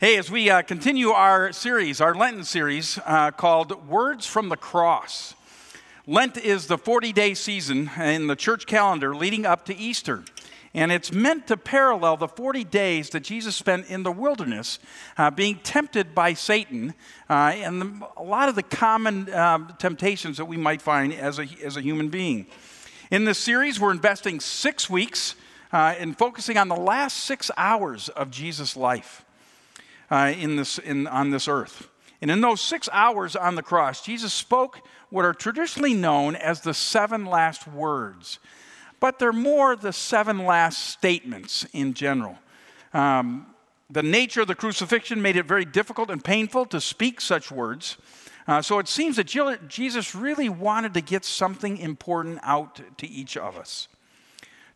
Hey, as we uh, continue our series, our Lenten series uh, called Words from the Cross, Lent is the 40 day season in the church calendar leading up to Easter. And it's meant to parallel the 40 days that Jesus spent in the wilderness uh, being tempted by Satan uh, and the, a lot of the common um, temptations that we might find as a, as a human being. In this series, we're investing six weeks uh, in focusing on the last six hours of Jesus' life uh, in this, in, on this earth. And in those six hours on the cross, Jesus spoke what are traditionally known as the seven last words. But they're more the seven last statements in general. Um, the nature of the crucifixion made it very difficult and painful to speak such words. Uh, so it seems that Jesus really wanted to get something important out to each of us.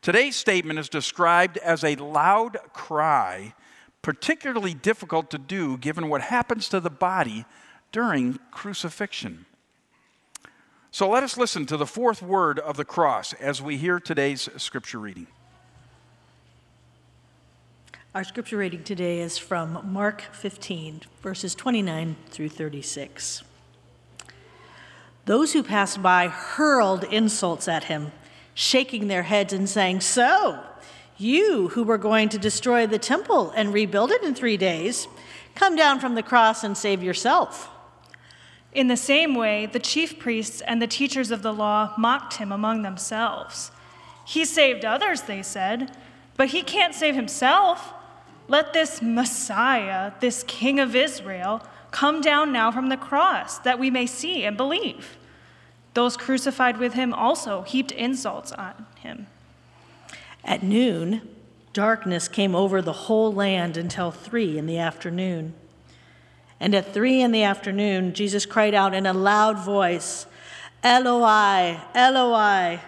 Today's statement is described as a loud cry particularly difficult to do given what happens to the body during crucifixion. So let us listen to the fourth word of the cross as we hear today's scripture reading. Our scripture reading today is from Mark 15, verses 29 through 36. Those who passed by hurled insults at him, shaking their heads and saying, So, you who were going to destroy the temple and rebuild it in three days, come down from the cross and save yourself. In the same way, the chief priests and the teachers of the law mocked him among themselves. He saved others, they said, but he can't save himself. Let this Messiah, this King of Israel, come down now from the cross, that we may see and believe. Those crucified with him also heaped insults on him. At noon, darkness came over the whole land until three in the afternoon. And at three in the afternoon, Jesus cried out in a loud voice, Eloi, Eloi,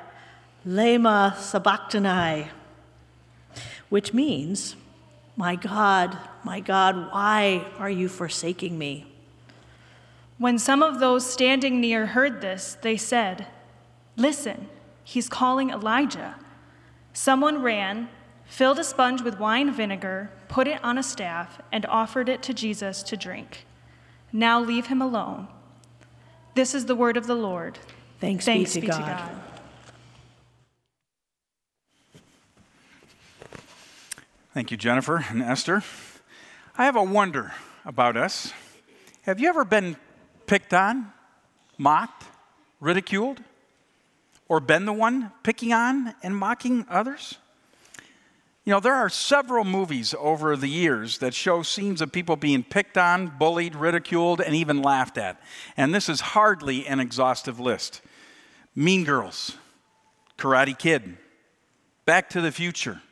lema sabachthani, which means, My God, my God, why are you forsaking me? When some of those standing near heard this, they said, Listen, he's calling Elijah. Someone ran, filled a sponge with wine vinegar, put it on a staff, and offered it to Jesus to drink. Now leave him alone. This is the word of the Lord. Thanks, Thanks be, to, be God. to God. Thank you, Jennifer and Esther. I have a wonder about us. Have you ever been picked on, mocked, ridiculed? Or been the one picking on and mocking others? You know, there are several movies over the years that show scenes of people being picked on, bullied, ridiculed, and even laughed at. And this is hardly an exhaustive list Mean Girls, Karate Kid, Back to the Future,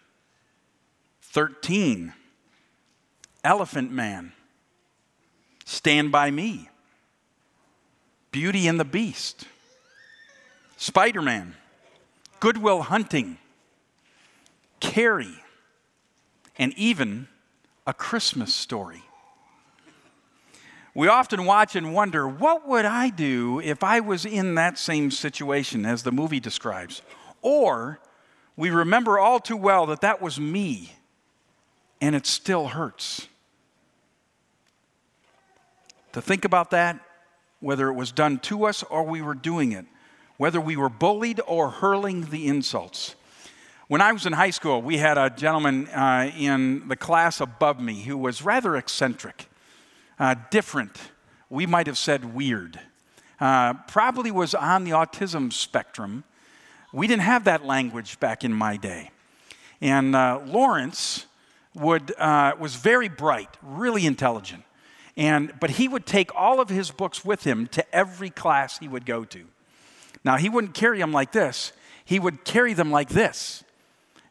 13, Elephant Man, Stand By Me, Beauty and the Beast. Spider Man, Goodwill Hunting, Carrie, and even a Christmas story. We often watch and wonder, what would I do if I was in that same situation as the movie describes? Or we remember all too well that that was me and it still hurts. To think about that, whether it was done to us or we were doing it, whether we were bullied or hurling the insults. When I was in high school, we had a gentleman uh, in the class above me who was rather eccentric, uh, different. We might have said weird. Uh, probably was on the autism spectrum. We didn't have that language back in my day. And uh, Lawrence would, uh, was very bright, really intelligent. And, but he would take all of his books with him to every class he would go to. Now, he wouldn't carry them like this, he would carry them like this,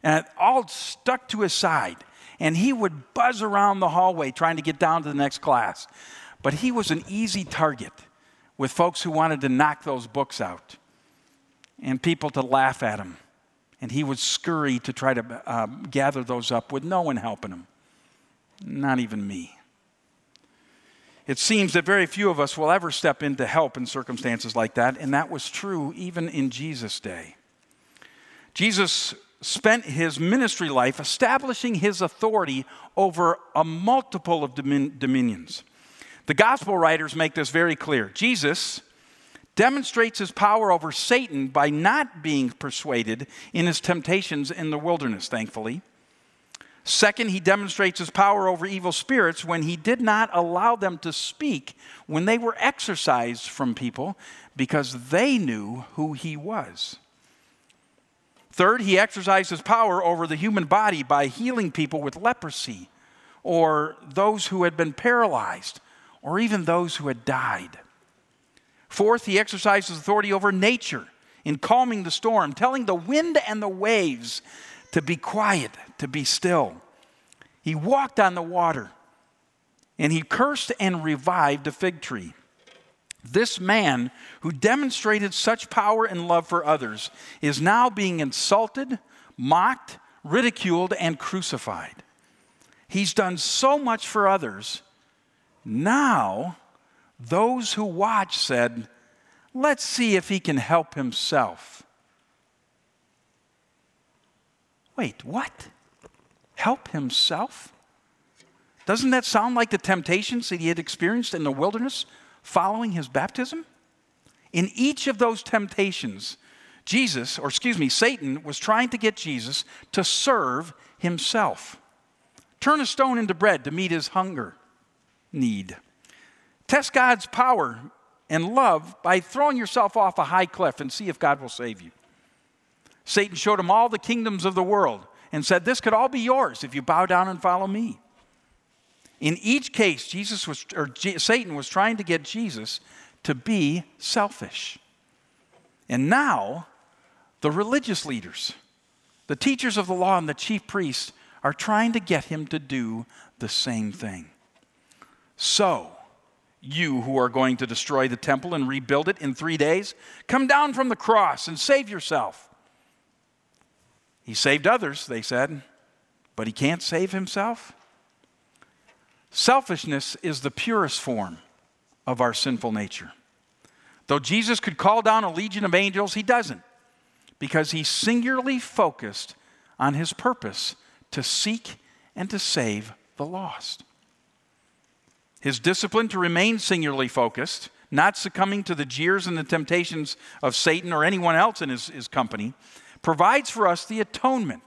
and all stuck to his side. And he would buzz around the hallway trying to get down to the next class. But he was an easy target with folks who wanted to knock those books out and people to laugh at him. And he would scurry to try to uh, gather those up with no one helping him, not even me. It seems that very few of us will ever step in to help in circumstances like that, and that was true even in Jesus' day. Jesus spent his ministry life establishing his authority over a multiple of domin- dominions. The gospel writers make this very clear. Jesus demonstrates his power over Satan by not being persuaded in his temptations in the wilderness, thankfully. Second, he demonstrates his power over evil spirits when he did not allow them to speak when they were exorcised from people because they knew who he was. Third, he exercised his power over the human body by healing people with leprosy or those who had been paralyzed or even those who had died. Fourth, he exercises authority over nature in calming the storm, telling the wind and the waves to be quiet, to be still. He walked on the water and he cursed and revived a fig tree. This man who demonstrated such power and love for others is now being insulted, mocked, ridiculed, and crucified. He's done so much for others. Now those who watched said, Let's see if he can help himself. Wait, what? Help himself? Doesn't that sound like the temptations that he had experienced in the wilderness following his baptism? In each of those temptations, Jesus, or excuse me, Satan was trying to get Jesus to serve himself. Turn a stone into bread to meet his hunger need. Test God's power and love by throwing yourself off a high cliff and see if God will save you. Satan showed him all the kingdoms of the world and said, This could all be yours if you bow down and follow me. In each case, Jesus was, or G- Satan was trying to get Jesus to be selfish. And now, the religious leaders, the teachers of the law, and the chief priests are trying to get him to do the same thing. So, you who are going to destroy the temple and rebuild it in three days, come down from the cross and save yourself. He saved others, they said, but he can't save himself. Selfishness is the purest form of our sinful nature. Though Jesus could call down a legion of angels, he doesn't, because he's singularly focused on his purpose to seek and to save the lost. His discipline to remain singularly focused, not succumbing to the jeers and the temptations of Satan or anyone else in his, his company, provides for us the atonement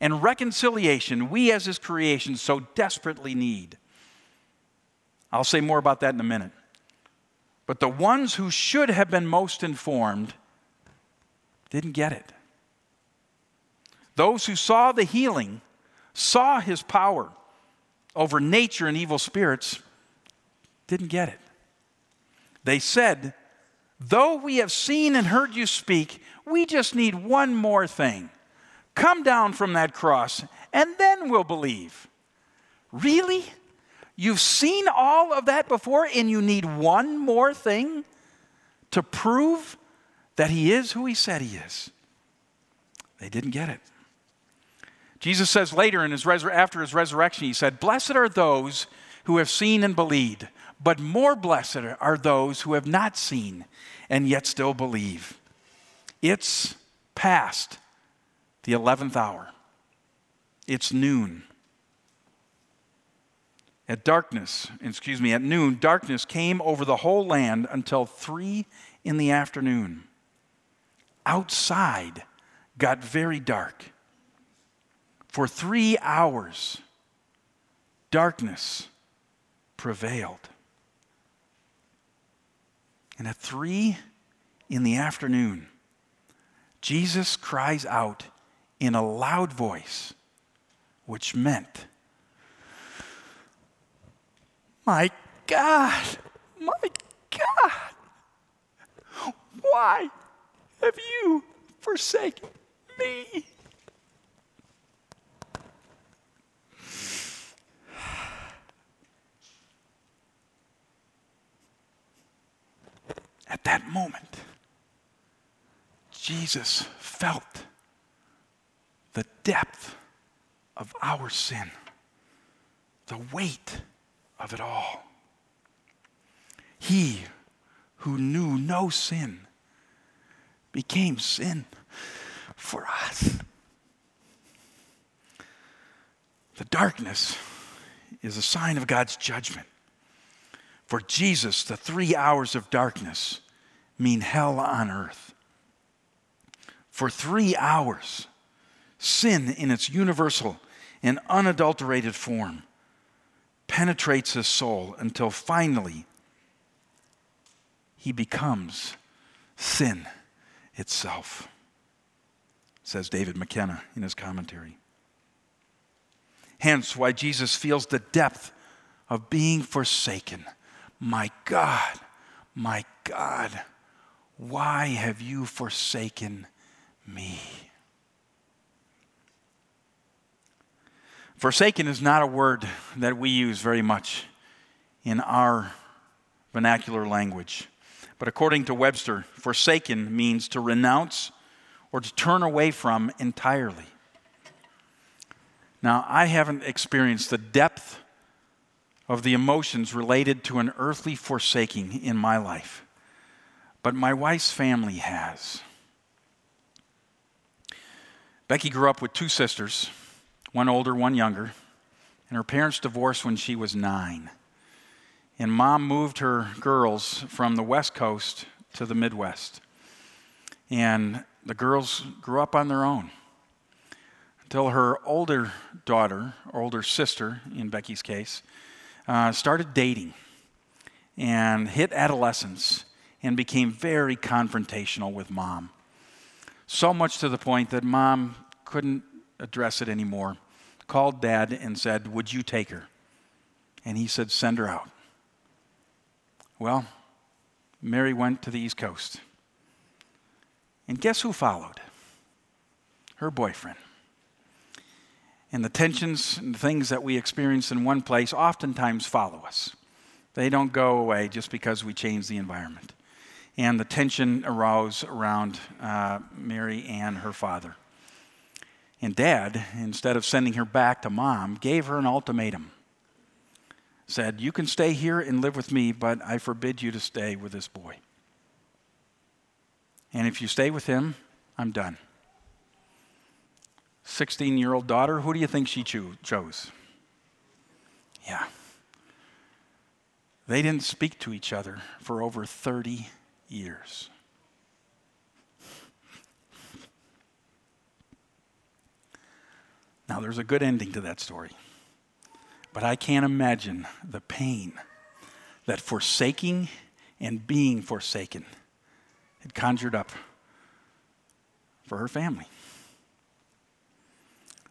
and reconciliation we as his creation so desperately need. I'll say more about that in a minute. But the ones who should have been most informed didn't get it. Those who saw the healing, saw his power over nature and evil spirits, didn't get it. They said, Though we have seen and heard you speak, we just need one more thing. Come down from that cross, and then we'll believe. Really? You've seen all of that before, and you need one more thing to prove that he is who he said he is. They didn't get it. Jesus says later in his resur- after his resurrection, he said, Blessed are those who have seen and believed. But more blessed are those who have not seen and yet still believe. It's past the 11th hour, it's noon. At darkness, excuse me, at noon, darkness came over the whole land until three in the afternoon. Outside got very dark. For three hours, darkness prevailed. And at three in the afternoon, Jesus cries out in a loud voice, which meant, My God, my God, why have you forsaken me? That moment, Jesus felt the depth of our sin, the weight of it all. He who knew no sin became sin for us. The darkness is a sign of God's judgment. For Jesus, the three hours of darkness mean hell on earth. For three hours, sin in its universal and unadulterated form penetrates his soul until finally he becomes sin itself, says David McKenna in his commentary. Hence, why Jesus feels the depth of being forsaken. My God, my God, why have you forsaken me? Forsaken is not a word that we use very much in our vernacular language. But according to Webster, forsaken means to renounce or to turn away from entirely. Now, I haven't experienced the depth of the emotions related to an earthly forsaking in my life, but my wife's family has. Becky grew up with two sisters, one older, one younger, and her parents divorced when she was nine. And mom moved her girls from the West Coast to the Midwest. And the girls grew up on their own until her older daughter, older sister in Becky's case, uh, started dating and hit adolescence and became very confrontational with mom. So much to the point that mom couldn't address it anymore. Called dad and said, Would you take her? And he said, Send her out. Well, Mary went to the East Coast. And guess who followed? Her boyfriend. And the tensions and things that we experience in one place oftentimes follow us. They don't go away just because we change the environment. And the tension arose around uh, Mary and her father. And dad, instead of sending her back to mom, gave her an ultimatum said, You can stay here and live with me, but I forbid you to stay with this boy. And if you stay with him, I'm done. 16 year old daughter, who do you think she cho- chose? Yeah. They didn't speak to each other for over 30 years. Now, there's a good ending to that story. But I can't imagine the pain that forsaking and being forsaken had conjured up for her family.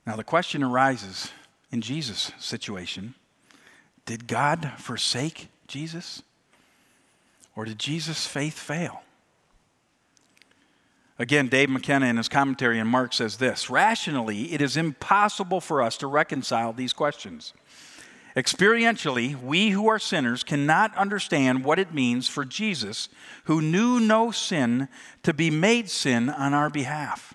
Now, the question arises in Jesus' situation did God forsake Jesus? Or did Jesus' faith fail? Again, Dave McKenna in his commentary in Mark says this Rationally, it is impossible for us to reconcile these questions. Experientially, we who are sinners cannot understand what it means for Jesus, who knew no sin, to be made sin on our behalf.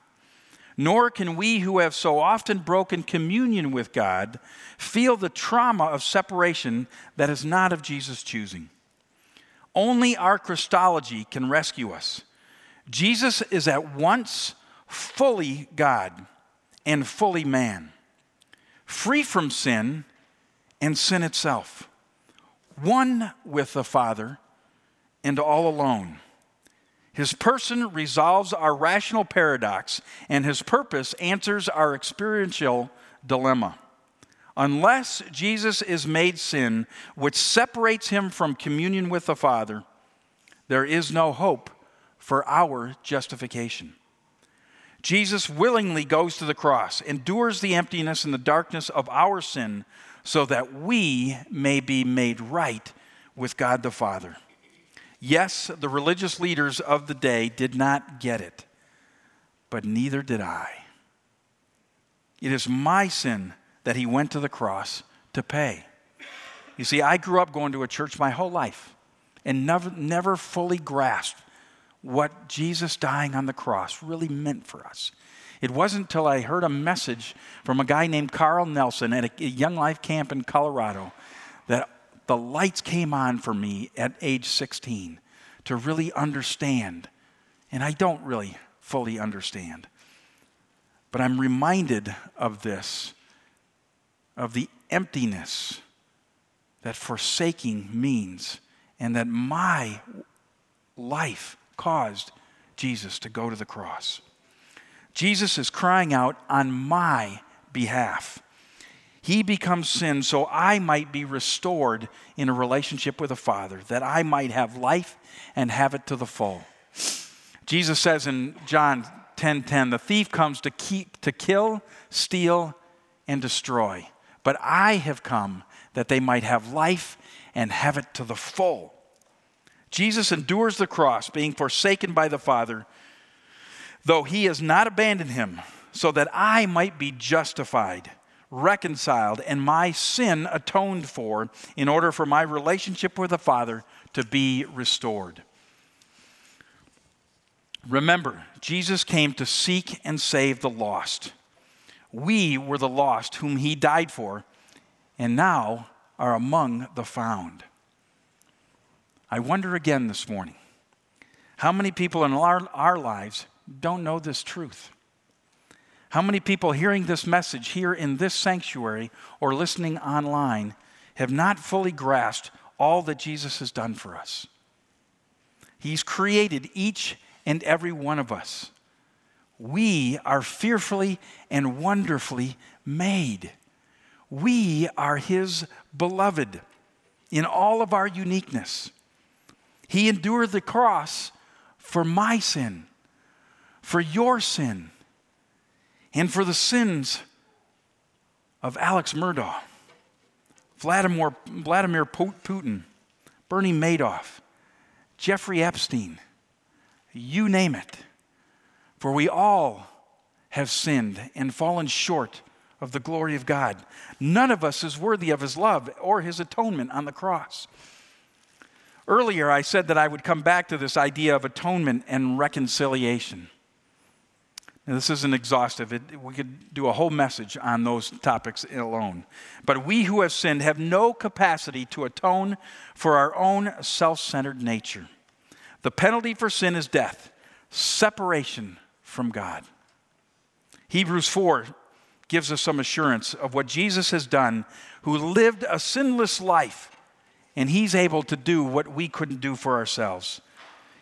Nor can we who have so often broken communion with God feel the trauma of separation that is not of Jesus' choosing. Only our Christology can rescue us. Jesus is at once fully God and fully man, free from sin and sin itself, one with the Father and all alone. His person resolves our rational paradox, and his purpose answers our experiential dilemma. Unless Jesus is made sin, which separates him from communion with the Father, there is no hope for our justification. Jesus willingly goes to the cross, endures the emptiness and the darkness of our sin so that we may be made right with God the Father. Yes, the religious leaders of the day did not get it, but neither did I. It is my sin that he went to the cross to pay. You see, I grew up going to a church my whole life and never, never fully grasped what Jesus dying on the cross really meant for us. It wasn't until I heard a message from a guy named Carl Nelson at a Young Life camp in Colorado that the lights came on for me at age 16 to really understand. And I don't really fully understand. But I'm reminded of this of the emptiness that forsaking means and that my life caused Jesus to go to the cross. Jesus is crying out on my behalf. He becomes sin so I might be restored in a relationship with the Father, that I might have life and have it to the full. Jesus says in John 10:10, 10, 10, the thief comes to keep to kill, steal and destroy. But I have come that they might have life and have it to the full. Jesus endures the cross, being forsaken by the Father, though he has not abandoned him, so that I might be justified reconciled, and my sin atoned for in order for my relationship with the Father to be restored. Remember, Jesus came to seek and save the lost. We were the lost whom he died for, and now are among the found. I wonder again this morning how many people in our, our lives don't know this truth? How many people hearing this message here in this sanctuary or listening online have not fully grasped all that Jesus has done for us? He's created each and every one of us. We are fearfully and wonderfully made. We are His beloved in all of our uniqueness. He endured the cross for my sin, for your sin and for the sins of Alex Murdaugh, Vladimir, Vladimir Putin, Bernie Madoff, Jeffrey Epstein, you name it. For we all have sinned and fallen short of the glory of God. None of us is worthy of his love or his atonement on the cross. Earlier, I said that I would come back to this idea of atonement and reconciliation. Now, this isn't exhaustive. It, we could do a whole message on those topics alone. But we who have sinned have no capacity to atone for our own self centered nature. The penalty for sin is death, separation from God. Hebrews 4 gives us some assurance of what Jesus has done, who lived a sinless life, and he's able to do what we couldn't do for ourselves.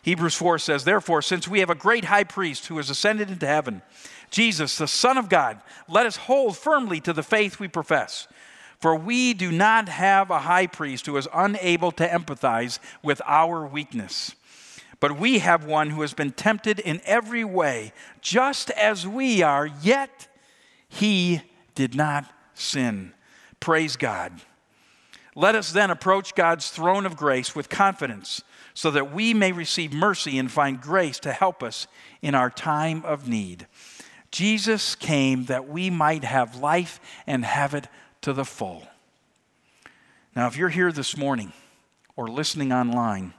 Hebrews 4 says, Therefore, since we have a great high priest who has ascended into heaven, Jesus, the Son of God, let us hold firmly to the faith we profess. For we do not have a high priest who is unable to empathize with our weakness. But we have one who has been tempted in every way, just as we are, yet he did not sin. Praise God. Let us then approach God's throne of grace with confidence so that we may receive mercy and find grace to help us in our time of need. Jesus came that we might have life and have it to the full. Now, if you're here this morning or listening online,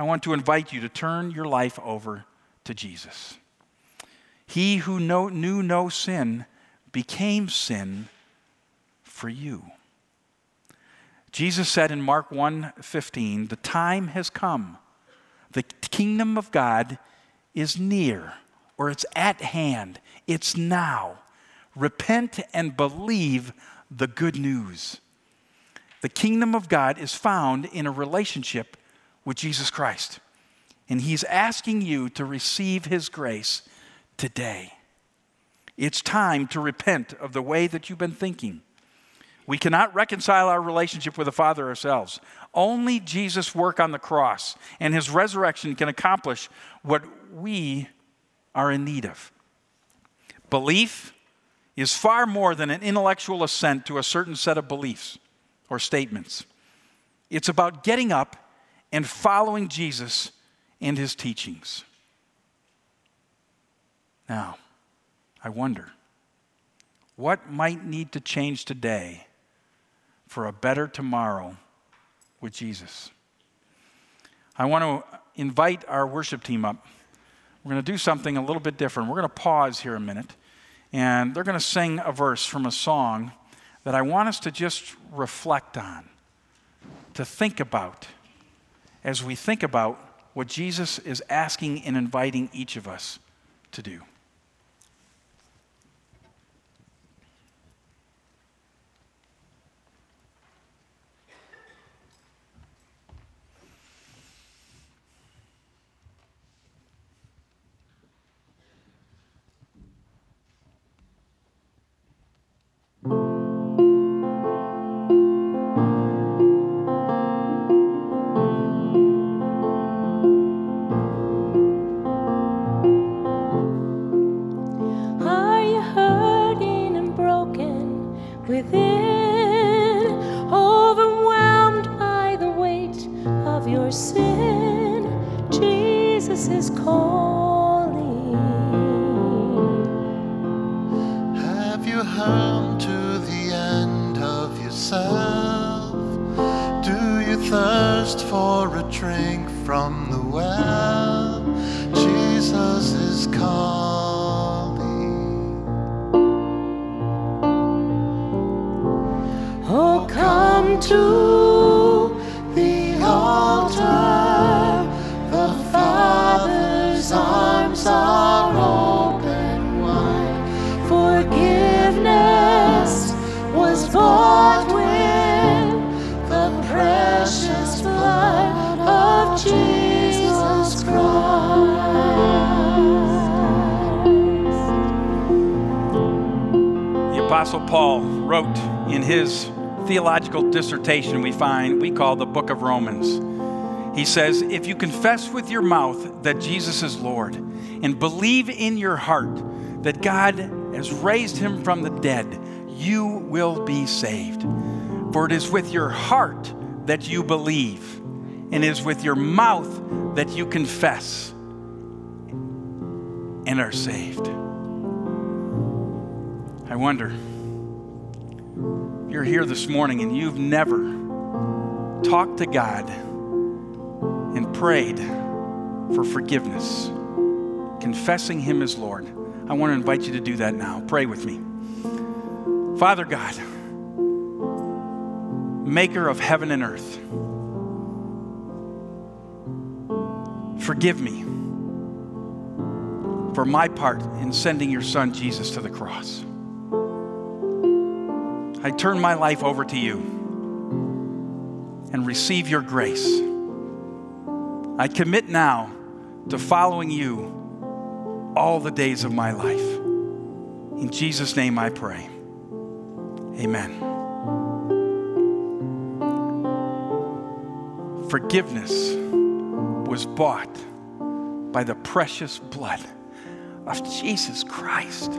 I want to invite you to turn your life over to Jesus. He who knew no sin became sin for you. Jesus said in Mark 1:15, "The time has come. The kingdom of God is near, or it's at hand. It's now. Repent and believe the good news." The kingdom of God is found in a relationship with Jesus Christ. And he's asking you to receive his grace today. It's time to repent of the way that you've been thinking we cannot reconcile our relationship with the Father ourselves. Only Jesus' work on the cross and his resurrection can accomplish what we are in need of. Belief is far more than an intellectual assent to a certain set of beliefs or statements. It's about getting up and following Jesus and his teachings. Now, I wonder what might need to change today for a better tomorrow with Jesus. I want to invite our worship team up. We're going to do something a little bit different. We're going to pause here a minute, and they're going to sing a verse from a song that I want us to just reflect on, to think about as we think about what Jesus is asking and inviting each of us to do. Theological dissertation we find, we call the book of Romans. He says, If you confess with your mouth that Jesus is Lord and believe in your heart that God has raised him from the dead, you will be saved. For it is with your heart that you believe, and it is with your mouth that you confess and are saved. I wonder, you're here this morning and you've never talked to God and prayed for forgiveness, confessing Him as Lord. I want to invite you to do that now. Pray with me. Father God, maker of heaven and earth, forgive me for my part in sending your son Jesus to the cross. I turn my life over to you and receive your grace. I commit now to following you all the days of my life. In Jesus' name I pray. Amen. Forgiveness was bought by the precious blood of Jesus Christ.